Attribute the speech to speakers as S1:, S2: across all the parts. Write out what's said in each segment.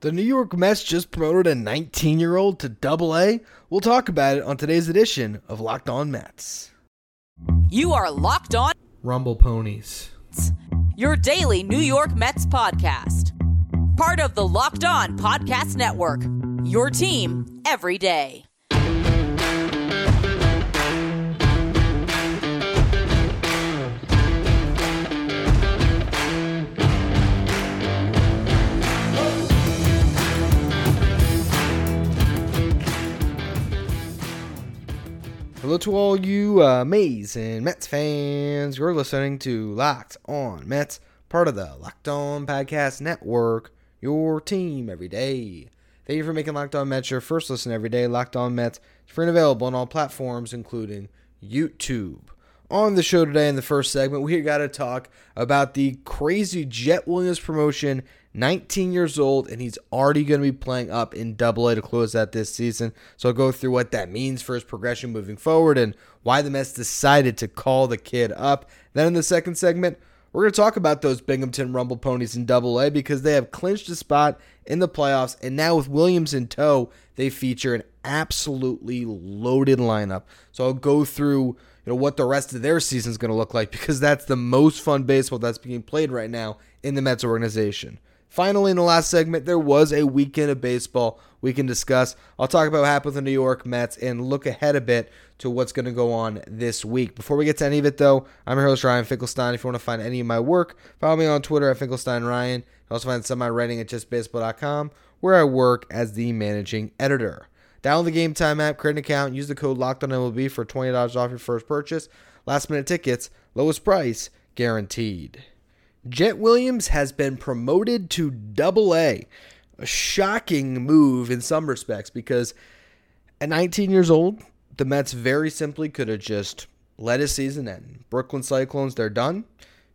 S1: The New York Mets just promoted a 19 year old to double A. We'll talk about it on today's edition of Locked On Mets.
S2: You are Locked On,
S1: Rumble Ponies.
S2: your daily New York Mets podcast. Part of the Locked On Podcast Network. Your team every day.
S1: Hello to all you uh, Mays and Mets fans. You're listening to Locked On Mets, part of the Locked On Podcast Network. Your team every day. Thank you for making Locked On Mets your first listen every day. Locked On Mets is free and available on all platforms, including YouTube. On the show today, in the first segment, we got to talk about the crazy Jett Williams promotion 19 years old, and he's already going to be playing up in Double A to close out this season. So I'll go through what that means for his progression moving forward and why the Mets decided to call the kid up. Then in the second segment, we're going to talk about those Binghamton Rumble Ponies in Double A because they have clinched a spot in the playoffs, and now with Williams in tow, they feature an absolutely loaded lineup. So I'll go through know what the rest of their season is going to look like because that's the most fun baseball that's being played right now in the Mets organization. Finally, in the last segment, there was a weekend of baseball we can discuss. I'll talk about what happened with the New York Mets and look ahead a bit to what's going to go on this week. Before we get to any of it, though, I'm your host, Ryan Finkelstein. If you want to find any of my work, follow me on Twitter at Finkelstein Ryan. You also find some of my writing at justbaseball.com, where I work as the managing editor. Download the Game Time app, create an account, use the code LOCKEDONMLB for $20 off your first purchase. Last minute tickets, lowest price, guaranteed. Jett Williams has been promoted to double A. A shocking move in some respects because at 19 years old, the Mets very simply could have just let his season end. Brooklyn Cyclones, they're done.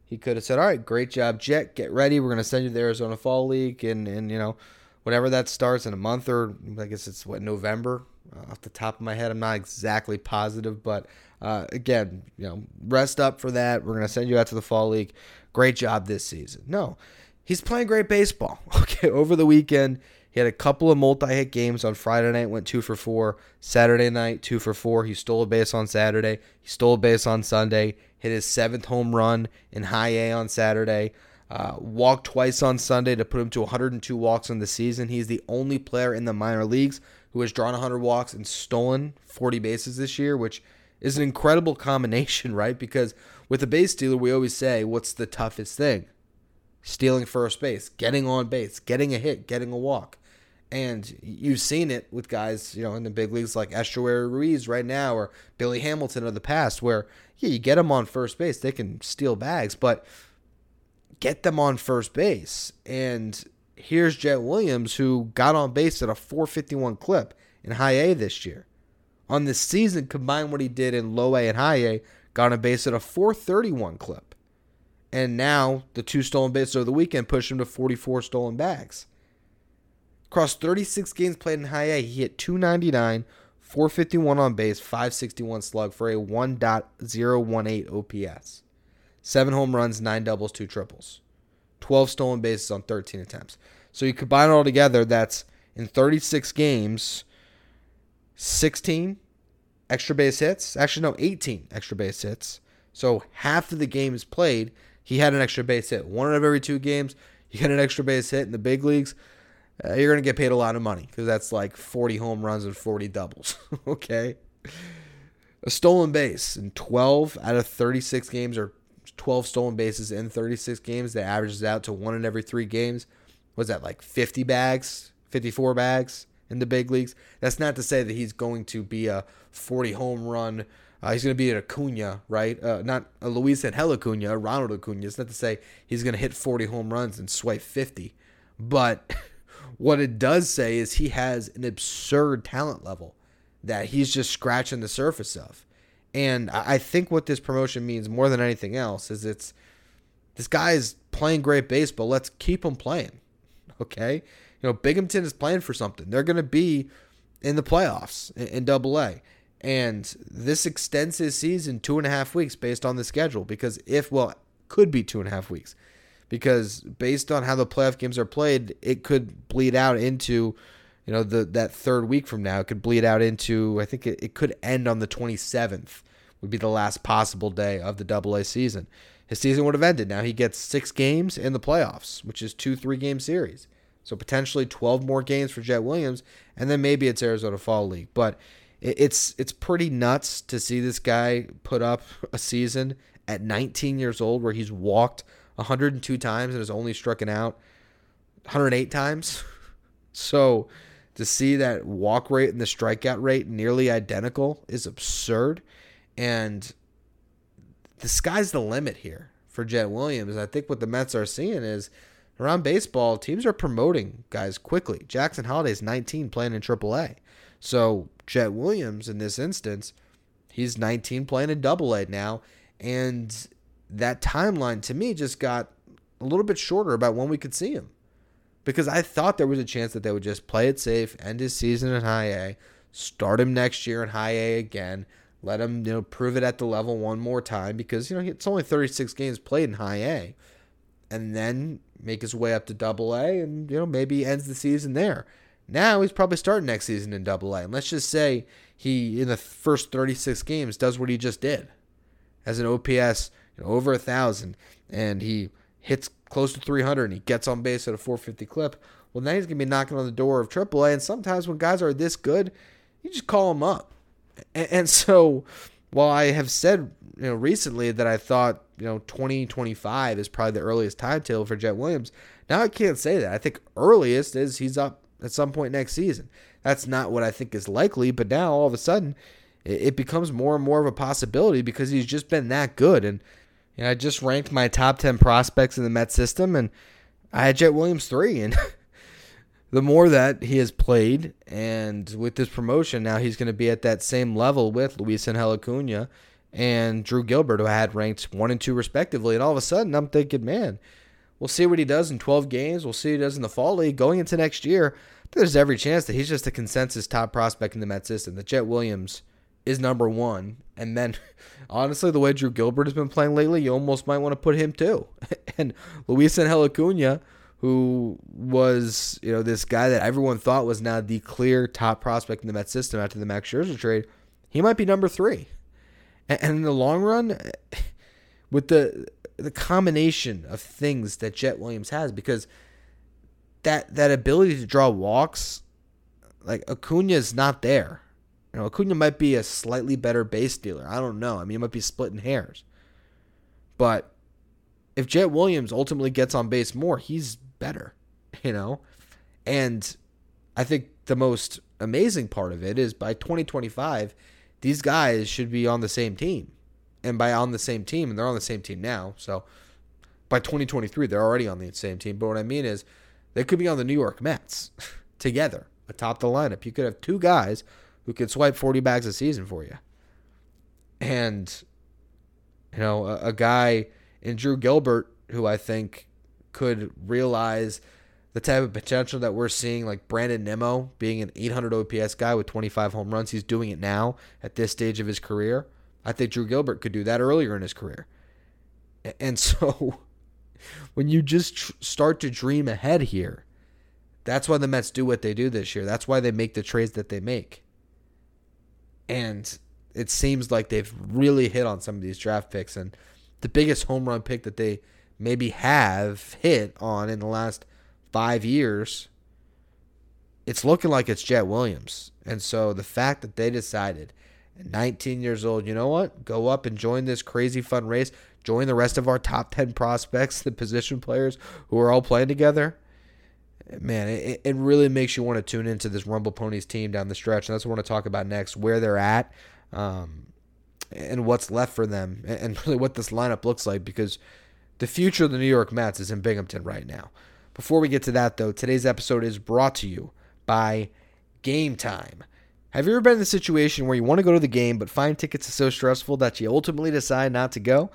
S1: He could have said, All right, great job, Jett. Get ready. We're going to send you to the Arizona Fall League. And, and, you know, whenever that starts in a month or I guess it's what, November? Uh, off the top of my head, I'm not exactly positive. But uh, again, you know, rest up for that. We're to send you out to the Fall League great job this season. No, he's playing great baseball. Okay, over the weekend, he had a couple of multi hit games on Friday night, went two for four. Saturday night, two for four. He stole a base on Saturday. He stole a base on Sunday. Hit his seventh home run in high A on Saturday. Uh, walked twice on Sunday to put him to 102 walks in the season. He's the only player in the minor leagues who has drawn 100 walks and stolen 40 bases this year, which is an incredible combination, right? Because with a base stealer, we always say, what's the toughest thing? Stealing first base, getting on base, getting a hit, getting a walk. And you've seen it with guys, you know, in the big leagues like Esteury Ruiz right now or Billy Hamilton of the past, where, yeah, you get them on first base, they can steal bags, but get them on first base. And here's Jett Williams, who got on base at a 451 clip in high A this year. On this season, combined what he did in low A and high A, got on base at a 431 clip. And now the two stolen bases over the weekend pushed him to 44 stolen bags. Across 36 games played in high A, he hit 299, 451 on base, 561 slug for a 1.018 OPS. Seven home runs, nine doubles, two triples. 12 stolen bases on 13 attempts. So you combine it all together, that's in 36 games, 16 extra base hits. Actually, no, 18 extra base hits. So half of the games played, he had an extra base hit. One out of every two games, you get an extra base hit in the big leagues. Uh, you're going to get paid a lot of money because that's like 40 home runs and 40 doubles. okay. A stolen base in 12 out of 36 games, or 12 stolen bases in 36 games, that averages out to one in every three games. Was that like 50 bags, 54 bags? in the big leagues. That's not to say that he's going to be a 40 home run. Uh, he's going to be an Acuna, right? Uh, not a Luis Angel Acuna, a Ronald Acuna. It's not to say he's going to hit 40 home runs and swipe 50. But what it does say is he has an absurd talent level that he's just scratching the surface of. And I think what this promotion means more than anything else is it's this guy is playing great baseball. Let's keep him playing. Okay? you know, Binghamton is playing for something. They're going to be in the playoffs in Double A. And this extends his season two and a half weeks based on the schedule because if, well, could be two and a half weeks because based on how the playoff games are played, it could bleed out into, you know, the that third week from now. It could bleed out into. I think it, it could end on the 27th. Would be the last possible day of the Double A season. His season would have ended. Now he gets six games in the playoffs, which is two three game series. So potentially 12 more games for Jett Williams, and then maybe it's Arizona Fall League. But it's it's pretty nuts to see this guy put up a season at 19 years old where he's walked 102 times and has only struck out 108 times. So to see that walk rate and the strikeout rate nearly identical is absurd. And the sky's the limit here for Jett Williams. I think what the Mets are seeing is around baseball, teams are promoting guys quickly. Jackson Holliday's 19 playing in AAA. So Jett Williams in this instance, he's 19 playing in Double A now, and that timeline to me just got a little bit shorter about when we could see him. Because I thought there was a chance that they would just play it safe, end his season in high A, start him next year in high A again, let him, you know, prove it at the level one more time because, you know, it's only 36 games played in high A. And then make his way up to double A and, you know, maybe ends the season there. Now he's probably starting next season in double A. And let's just say he, in the first 36 games, does what he just did. As an OPS you know, over a thousand, and he hits close to 300, and he gets on base at a 450 clip. Well, now he's gonna be knocking on the door of AAA, and sometimes when guys are this good, you just call them up. And, and so, while I have said you know recently that I thought you know 2025 is probably the earliest timetable for Jett Williams, now I can't say that. I think earliest is he's up at some point next season. That's not what I think is likely, but now all of a sudden it becomes more and more of a possibility because he's just been that good. And I just ranked my top 10 prospects in the Met system, and I had Jett Williams three. And the more that he has played, and with this promotion, now he's going to be at that same level with Luis and Acuna and Drew Gilbert, who I had ranked one and two respectively. And all of a sudden, I'm thinking, man, we'll see what he does in 12 games. We'll see what he does in the fall league. Going into next year, there's every chance that he's just a consensus top prospect in the Met system. That Jett Williams is number one. And then, honestly, the way Drew Gilbert has been playing lately, you almost might want to put him too. and Luis Angel Acuna, who was you know this guy that everyone thought was now the clear top prospect in the Met system after the Max Scherzer trade, he might be number three. And, and in the long run, with the the combination of things that Jett Williams has, because that that ability to draw walks, like Acuna is not there. You know, Acuna might be a slightly better base stealer. I don't know. I mean, it might be splitting hairs. But if Jett Williams ultimately gets on base more, he's better, you know? And I think the most amazing part of it is by 2025, these guys should be on the same team. And by on the same team, and they're on the same team now. So by 2023, they're already on the same team. But what I mean is, they could be on the New York Mets together atop the lineup. You could have two guys who could swipe 40 bags a season for you. And, you know, a, a guy in Drew Gilbert who I think could realize the type of potential that we're seeing, like Brandon Nimmo being an 800 OPS guy with 25 home runs. He's doing it now at this stage of his career. I think Drew Gilbert could do that earlier in his career. And so when you just tr- start to dream ahead here, that's why the Mets do what they do this year. That's why they make the trades that they make. And it seems like they've really hit on some of these draft picks. And the biggest home run pick that they maybe have hit on in the last five years, it's looking like it's Jett Williams. And so the fact that they decided at 19 years old, you know what? Go up and join this crazy fun race. Join the rest of our top 10 prospects, the position players who are all playing together man, it, it really makes you want to tune into this Rumble Ponies team down the stretch. And that's what I want to talk about next, where they're at, um, and what's left for them, and really what this lineup looks like, because the future of the New York Mets is in Binghamton right now. Before we get to that, though, today's episode is brought to you by Game Time. Have you ever been in the situation where you want to go to the game, but find tickets are so stressful that you ultimately decide not to go?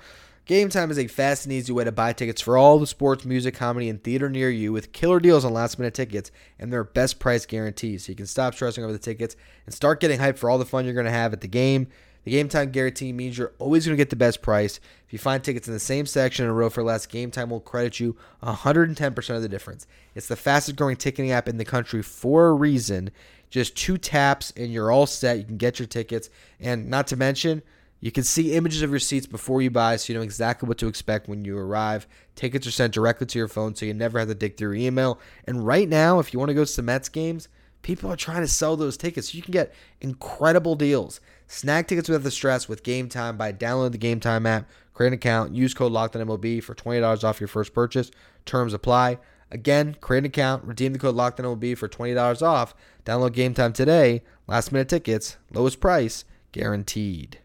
S1: Game Time is a fast and easy way to buy tickets for all the sports, music, comedy, and theater near you with killer deals on last minute tickets and their best price guarantee. So you can stop stressing over the tickets and start getting hyped for all the fun you're going to have at the game. The game time guarantee means you're always going to get the best price. If you find tickets in the same section in a row for less, Game Time will credit you 110% of the difference. It's the fastest growing ticketing app in the country for a reason. Just two taps and you're all set. You can get your tickets. And not to mention, you can see images of your seats before you buy so you know exactly what to expect when you arrive. Tickets are sent directly to your phone so you never have to dig through email. And right now, if you want to go to the Mets games, people are trying to sell those tickets. You can get incredible deals. Snag tickets without the stress with Game Time by downloading the Game Time app, create an account, use code LOCKEDONMLB for $20 off your first purchase. Terms apply. Again, create an account, redeem the code LOCKEDONMLB for $20 off. Download Game Time today. Last minute tickets, lowest price, guaranteed.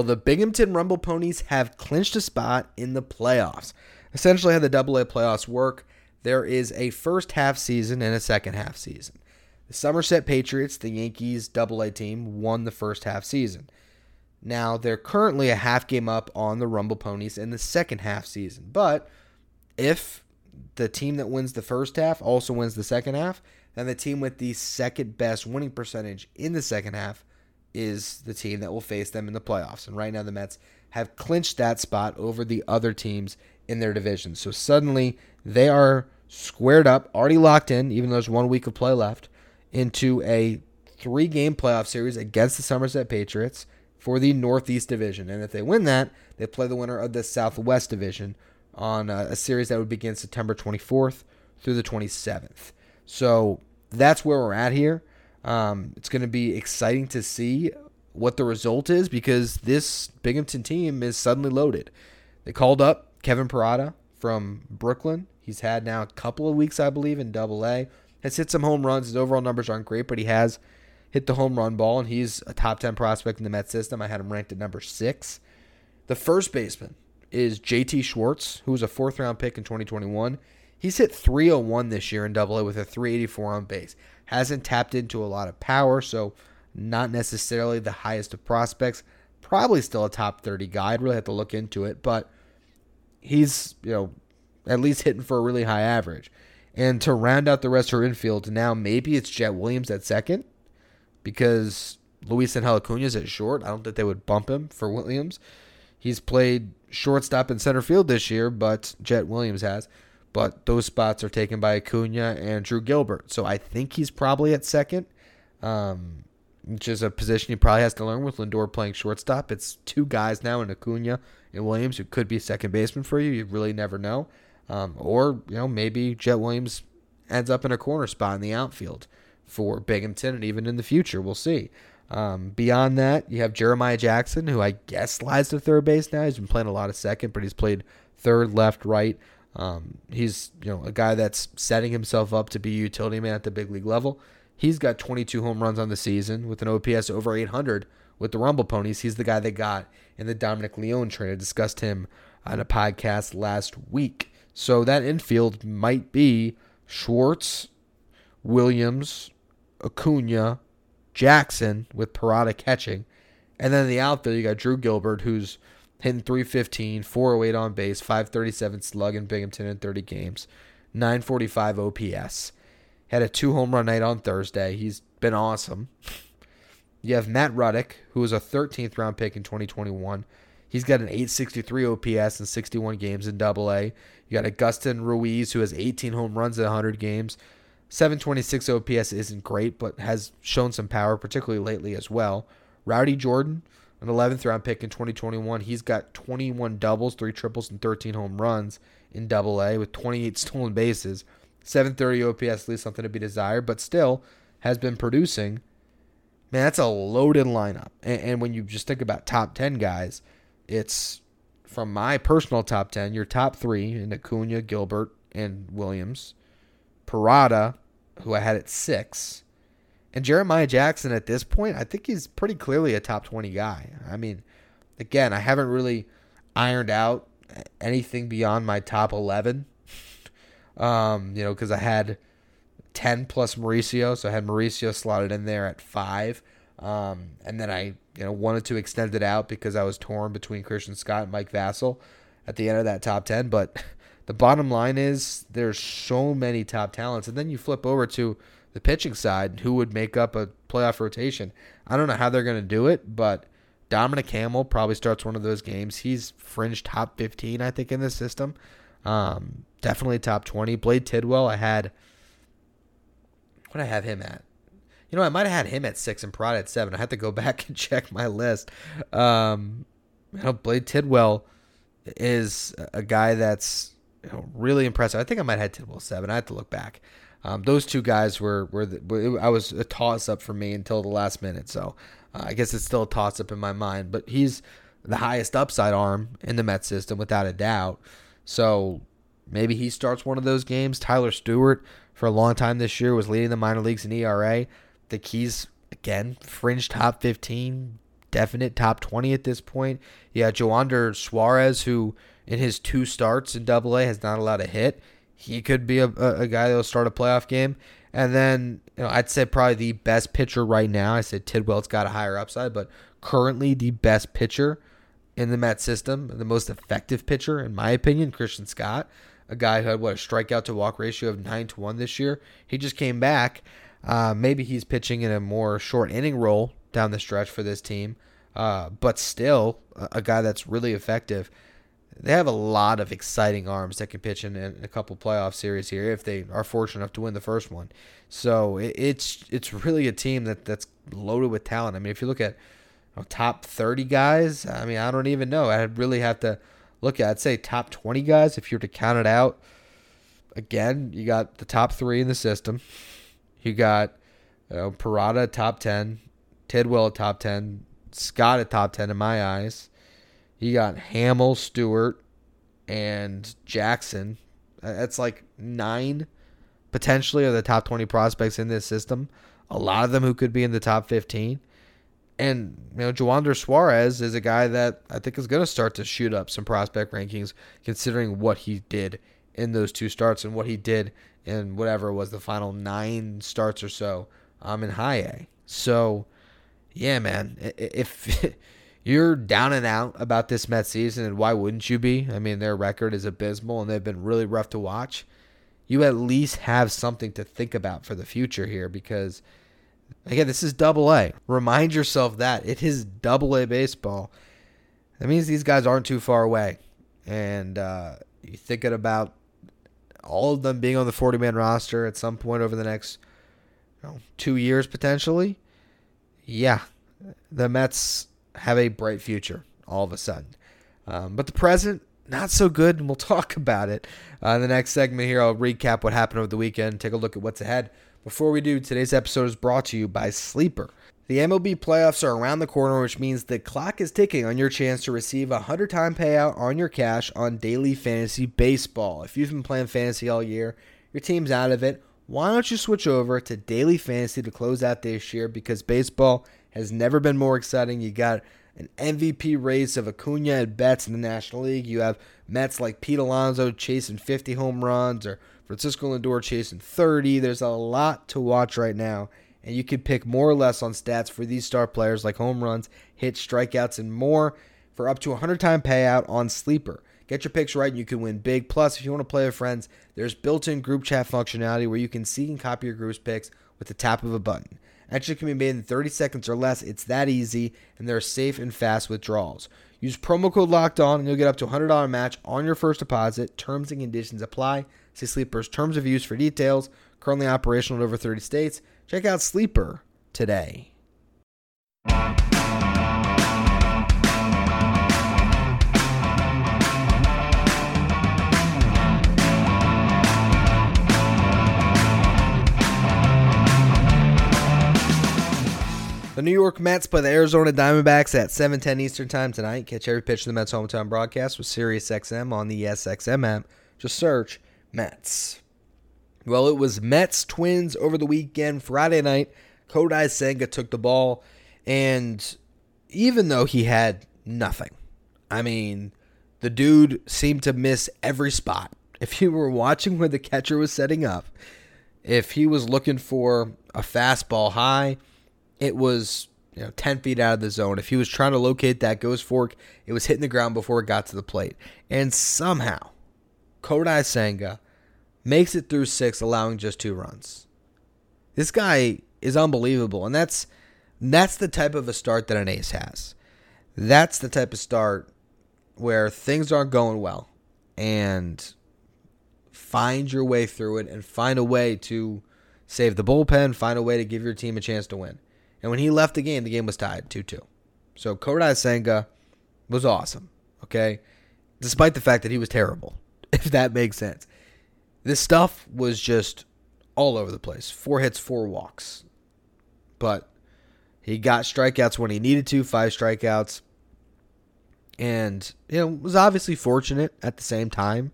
S1: Well, the Binghamton Rumble Ponies have clinched a spot in the playoffs. Essentially, how the Double A playoffs work, there is a first half season and a second half season. The Somerset Patriots, the Yankees Double A team, won the first half season. Now, they're currently a half game up on the Rumble Ponies in the second half season. But if the team that wins the first half also wins the second half, then the team with the second best winning percentage in the second half is the team that will face them in the playoffs. And right now, the Mets have clinched that spot over the other teams in their division. So suddenly, they are squared up, already locked in, even though there's one week of play left, into a three game playoff series against the Somerset Patriots for the Northeast Division. And if they win that, they play the winner of the Southwest Division on a, a series that would begin September 24th through the 27th. So that's where we're at here. Um, it's going to be exciting to see what the result is because this Binghamton team is suddenly loaded. They called up Kevin Parada from Brooklyn. He's had now a couple of weeks, I believe, in Double A. Has hit some home runs. His overall numbers aren't great, but he has hit the home run ball, and he's a top 10 prospect in the Met system. I had him ranked at number six. The first baseman is JT Schwartz, who was a fourth round pick in 2021. He's hit 301 this year in Double A with a 384 on base hasn't tapped into a lot of power, so not necessarily the highest of prospects. Probably still a top 30 guy. I'd really have to look into it, but he's, you know, at least hitting for a really high average. And to round out the rest of her infield, now maybe it's Jett Williams at second because Luis Angel is at short. I don't think they would bump him for Williams. He's played shortstop and center field this year, but Jett Williams has but those spots are taken by Acuna and Drew Gilbert. So I think he's probably at second, um, which is a position he probably has to learn with Lindor playing shortstop. It's two guys now in Acuna and Williams who could be second baseman for you. You really never know. Um, or, you know, maybe Jett Williams ends up in a corner spot in the outfield for Binghamton and even in the future. We'll see. Um, beyond that, you have Jeremiah Jackson, who I guess slides to third base now. He's been playing a lot of second, but he's played third, left, right. Um, he's you know a guy that's setting himself up to be a utility man at the big league level. He's got 22 home runs on the season with an OPS over 800 with the Rumble Ponies. He's the guy they got in the Dominic Leone trade. I discussed him on a podcast last week. So that infield might be Schwartz, Williams, Acuna, Jackson with Parada catching. And then in the outfield, you got Drew Gilbert, who's hitting 315, 408 on base, 537 slug in Binghamton in 30 games, 945 OPS. Had a two home run night on Thursday. He's been awesome. You have Matt Rudick, who was a 13th round pick in 2021. He's got an 863 OPS in 61 games in Double A. You got Agustin Ruiz, who has 18 home runs in 100 games. 726 OPS isn't great, but has shown some power, particularly lately as well. Rowdy Jordan, an 11th round pick in 2021. He's got 21 doubles, three triples, and 13 home runs in Double A with 28 stolen bases. 730 OPS leaves something to be desired, but still has been producing. Man, that's a loaded lineup. And, and when you just think about top 10 guys, it's from my personal top 10, your top three in Acuna, Gilbert, and Williams. Parada, who I had at six. And Jeremiah Jackson at this point, I think he's pretty clearly a top 20 guy. I mean, again, I haven't really ironed out anything beyond my top 11. Um, you know, because I had 10 plus Mauricio, so I had Mauricio slotted in there at five. Um, and then I, you know, wanted to extend it out because I was torn between Christian Scott and Mike Vasil at the end of that top 10. But the bottom line is there's so many top talents. And then you flip over to the pitching side, who would make up a playoff rotation. I don't know how they're going to do it, but Dominic Hamel probably starts one of those games. He's fringe top 15, I think, in this system. Um, definitely top 20. Blade Tidwell, I had. What I have him at? You know, I might have had him at six and Prod at seven. I have to go back and check my list. Um, you know, Blade Tidwell is a guy that's you know, really impressive. I think I might have Tidwell seven. I have to look back. Um, those two guys were were, the, were I was a toss up for me until the last minute. So uh, I guess it's still a toss up in my mind. But he's the highest upside arm in the Met system without a doubt. So maybe he starts one of those games. Tyler Stuart for a long time this year was leading the minor leagues in ERA. The keys again fringe top 15, definite top 20 at this point. Yeah, Joander Suarez, who in his two starts in Double A has not allowed a hit. He could be a, a, a guy that'll start a playoff game. And then you know, I'd say probably the best pitcher right now. I said Tidwell's got a higher upside, but currently the best pitcher in the Met system, the most effective pitcher in my opinion, Christian Scott, a guy who had what a strikeout to walk ratio of nine to one this year. He just came back. Uh, maybe he's pitching in a more short inning role down the stretch for this team, uh, but still a, a guy that's really effective they have a lot of exciting arms that can pitch in, a couple playoff series here if they are fortunate enough to win the first one. So it, it's it's really a team that that's loaded with talent. I mean, if you look at you know, top thirty guys, I mean, I don't even know. I'd really have to look at. I'd say top twenty guys if you were to count it out. Again, you got the top three in the system. You got you know, Parada top ten, Tidwell at top ten, Scott at top ten in my eyes. You got Hamel, Stuart, and Jackson. That's like nine potentially of the top 20 prospects in this system. A lot of them who could be in the top 15. And, you know, Joander Suarez is a guy that I think is going to start to shoot up some prospect rankings considering what he did in those two starts and what he did in whatever was the final nine starts or so um, in high A. So, yeah, man, if you're down and out about this Mets season, and why wouldn't you be? I mean, their record is abysmal, and they've been really rough to watch. You at least have something to think about for the future here because, again, this is double A. Remind yourself that it is double A baseball. That means these guys aren't too far away. And uh, you're thinking about all of them being on the 40 man roster at some point over the next you know, two years potentially. Yeah, the Mets have a bright future all of a sudden. Um, but the present, not so good, and we'll talk about it. Uh, in the next segment here, I'll recap what happened over the weekend, take a look at what's ahead. Before we do, today's episode is brought to you by Sleeper. The MLB playoffs are around the corner, which means the clock is ticking on your chance to receive a 100 time payout on your cash on daily fantasy baseball. If you've been playing fantasy all year, your team's out of it, why don't you switch over to daily fantasy to close out this year because baseball has never been more exciting. You got an MVP race of Acuna and Betts in the National League. You have Mets like Pete Alonso chasing 50 home runs or Francisco Lindor chasing 30. There's a lot to watch right now, and you can pick more or less on stats for these star players like home runs, hits, strikeouts, and more for up to a 100 time payout on Sleeper. Get your picks right and you can win big. Plus, if you want to play with friends, there's built in group chat functionality where you can see and copy your group's picks with the tap of a button. Entry can be made in 30 seconds or less. It's that easy, and they're safe and fast withdrawals. Use promo code Locked On, and you'll get up to $100 match on your first deposit. Terms and conditions apply. See Sleeper's terms of use for details. Currently operational in over 30 states. Check out Sleeper today. The New York Mets play the Arizona Diamondbacks at 7:10 Eastern Time tonight. Catch every pitch of the Mets hometown broadcast with SiriusXM on the SXM app. Just search Mets. Well, it was Mets Twins over the weekend. Friday night, Kodai Senga took the ball, and even though he had nothing, I mean, the dude seemed to miss every spot. If you were watching where the catcher was setting up, if he was looking for a fastball high, it was you know, 10 feet out of the zone. If he was trying to locate that ghost fork, it was hitting the ground before it got to the plate. And somehow, Kodai Senga makes it through six, allowing just two runs. This guy is unbelievable. And that's that's the type of a start that an ace has. That's the type of start where things aren't going well and find your way through it and find a way to save the bullpen, find a way to give your team a chance to win. And when he left the game, the game was tied 2 2. So Kodai Senga was awesome, okay? Despite the fact that he was terrible, if that makes sense. This stuff was just all over the place. Four hits, four walks. But he got strikeouts when he needed to, five strikeouts. And, you know, was obviously fortunate at the same time.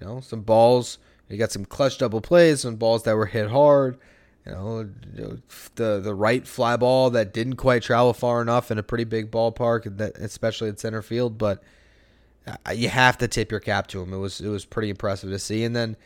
S1: You know, some balls, he got some clutch double plays, some balls that were hit hard. You know, the the right fly ball that didn't quite travel far enough in a pretty big ballpark, that especially at center field. But uh, you have to tip your cap to him. It was it was pretty impressive to see. And then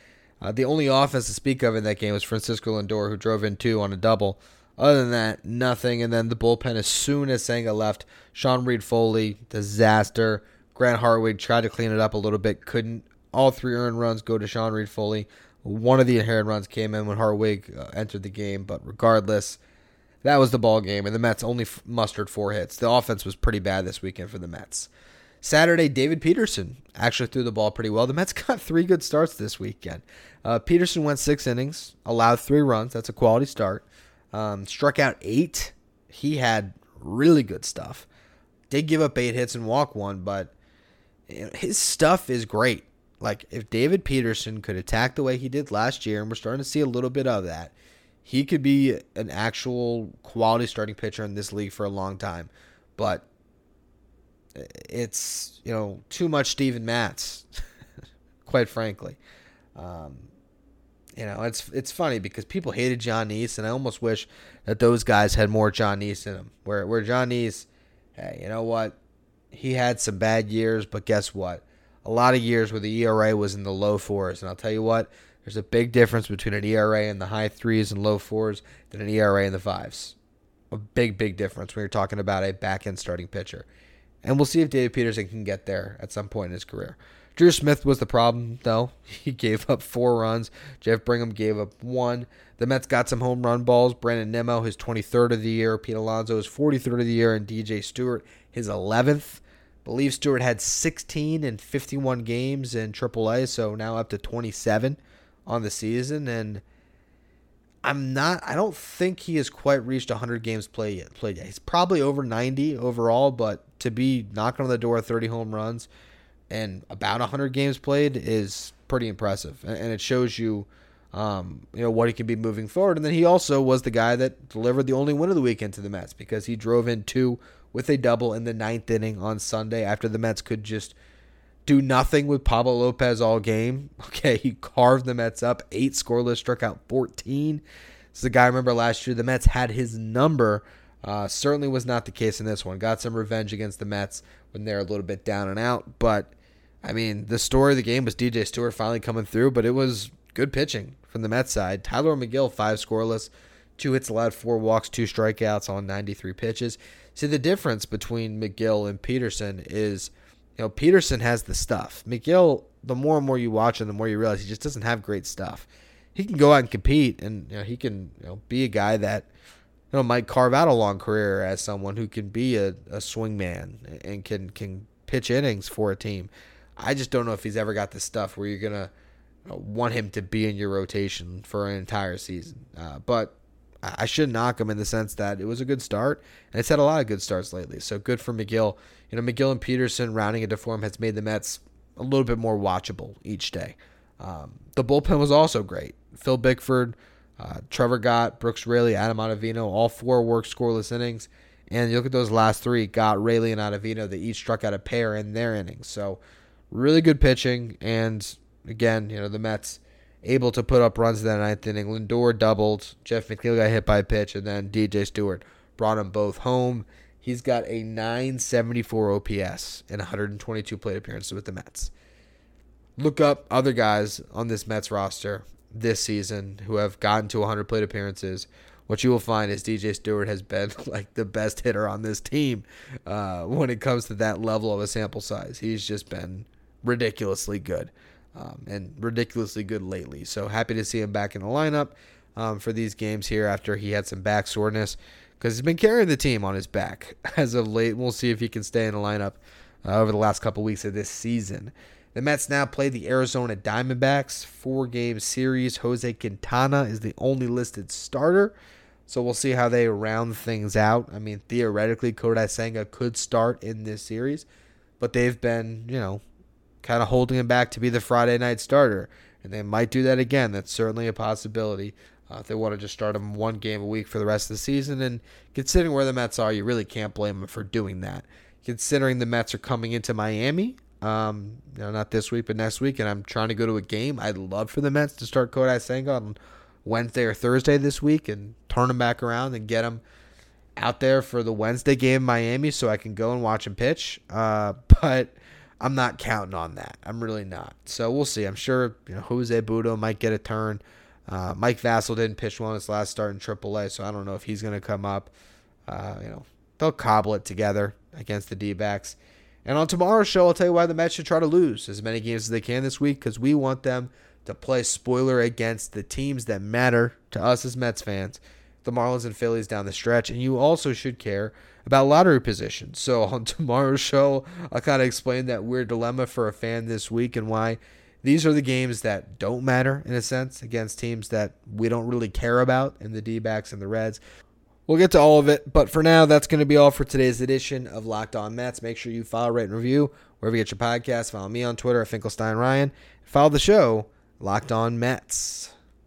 S1: uh, the only offense to speak of in that game was Francisco Lindor, who drove in two on a double. Other than that, nothing. And then the bullpen, as soon as Senga left, Sean Reid-Foley, disaster. Grant Hartwig tried to clean it up a little bit, couldn't. All three earned runs go to Sean Reid-Foley. One of the inherent runs came in when Hartwig uh, entered the game, but regardless, that was the ball game, and the Mets only f- mustered four hits. The offense was pretty bad this weekend for the Mets. Saturday, David Peterson actually threw the ball pretty well. The Mets got three good starts this weekend. Uh, Peterson went six innings, allowed three runs. That's a quality start. Um, struck out eight. He had really good stuff. Did give up eight hits and walk one, but his stuff is great. Like if David Peterson could attack the way he did last year, and we're starting to see a little bit of that, he could be an actual quality starting pitcher in this league for a long time. But it's you know too much Steven Matz, quite frankly. Um, you know, it's it's funny because people hated Jon Niese, and I almost wish that those guys had more Jon Niese in them. Where where Jon Niese, hey, you know what? He had some bad years, but guess what? A lot of years where the ERA was in the low fours, and I'll tell you what, there's a big difference between an ERA in the high threes and low fours than an ERA in the fives. A big, big difference when you're talking about a back end starting pitcher. And we'll see if David Peterson can get there at some point in his career. Drew Smith was the problem, though. He gave up four runs. Jeff Brigham gave up one. The Mets got some home run balls. Brandon Nimmo, his 23rd of the year. Pete Alonso, his 43rd of the year. And DJ Stewart, his 11th. Believe Stewart had 16 in 51 games in AAA, so now up to 27 on the season. And I'm not. I don't think he has quite reached 100 games played yet. Played yet. He's probably over 90 overall, but to be knocking on the door 30 home runs and about 100 games played is pretty impressive, and it shows you, um, you know, what he can be moving forward. And then he also was the guy that delivered the only win of the weekend to the Mets because he drove in two with a double in the ninth inning on Sunday after the Mets could just do nothing with Pablo Lopez all game. Okay, he carved the Mets up, eight scoreless, struck out 14. This is guy I remember last year. The Mets had his number. Uh, certainly was not the case in this one. Got some revenge against the Mets when they're a little bit down and out, but I mean, the story of the game was DJ Stewart finally coming through, but it was good pitching from the Mets side. Tylor Megill, five scoreless, two hits allowed, four walks, two strikeouts on 93 pitches. See, the difference between Megill and Peterson is, you know, Peterson has the stuff. Megill, the more and more you watch him, the more you realize he just doesn't have great stuff. He can go out and compete, and you know, he can you know, be a guy that you know might carve out a long career as someone who can be a, a swing man and can can pitch innings for a team. I just don't know if he's ever got the stuff where you're gonna want him to be in your rotation for an entire season. Uh, but I should knock him in the sense that it was a good start, and it's had a lot of good starts lately. So good for Megill. You know, Megill and Peterson rounding into form has made the Mets a little bit more watchable each day. Um, the bullpen was also great. Phil Bickford, uh, Trevor Gott, Brooks Raley, Adam Ottavino, all four worked scoreless innings. And you look at those last three, Gott, Raley, and Ottavino, they each struck out a pair in their innings. So really good pitching, and again, you know the Mets able to put up runs in that ninth inning. Lindor doubled, Jeff McNeil got hit by a pitch, and then DJ Stewart brought them both home. He's got a 974 OPS in 122 plate appearances with the Mets. Look up other guys on this Mets roster this season who have gotten to 100 plate appearances what you will find is DJ Stewart has been like the best hitter on this team uh, when it comes to that level of a sample size. He's just been ridiculously good um, and ridiculously good lately. So happy to see him back in the lineup um, for these games here after he had some back soreness because he's been carrying the team on his back as of late. We'll see if he can stay in the lineup uh, over the last couple weeks of this season. The Mets now play the Arizona Diamondbacks, four game series. Jose Quintana is the only listed starter. So we'll see how they round things out. I mean, theoretically, Kodai Senga could start in this series, but they've been, you know, kind of holding him back to be the Friday night starter. And they might do that again. That's certainly a possibility. Uh, if they want to just start him one game a week for the rest of the season. And considering where the Mets are, you really can't blame them for doing that. Considering the Mets are coming into Miami, um, you know, not this week, but next week, and I'm trying to go to a game. I'd love for the Mets to start Kodai Senga on Wednesday or Thursday this week and turn him back around and get him out there for the Wednesday game in Miami so I can go and watch him pitch. Uh, but I'm not counting on that. I'm really not. So we'll see. I'm sure you know, Jose Butto might get a turn. Uh, Mike Vasil didn't pitch well in his last start in AAA, so I don't know if he's going to come up. Uh, you know, they'll cobble it together against the D-backs. And on tomorrow's show, I'll tell you why the Mets should try to lose as many games as they can this week because we want them to play spoiler against the teams that matter to us as Mets fans, the Marlins and Phillies down the stretch. And you also should care about lottery positions. So on tomorrow's show, I'll kind of explain that weird dilemma for a fan this week and why these are the games that don't matter in a sense against teams that we don't really care about in the D backs and the Reds. We'll get to all of it, but for now, that's going to be all for today's edition of Locked On Mets. Make sure you follow, rate, and review wherever you get your podcast. Follow me on Twitter at Finkelstein Ryan. Follow the show, Locked On Mets.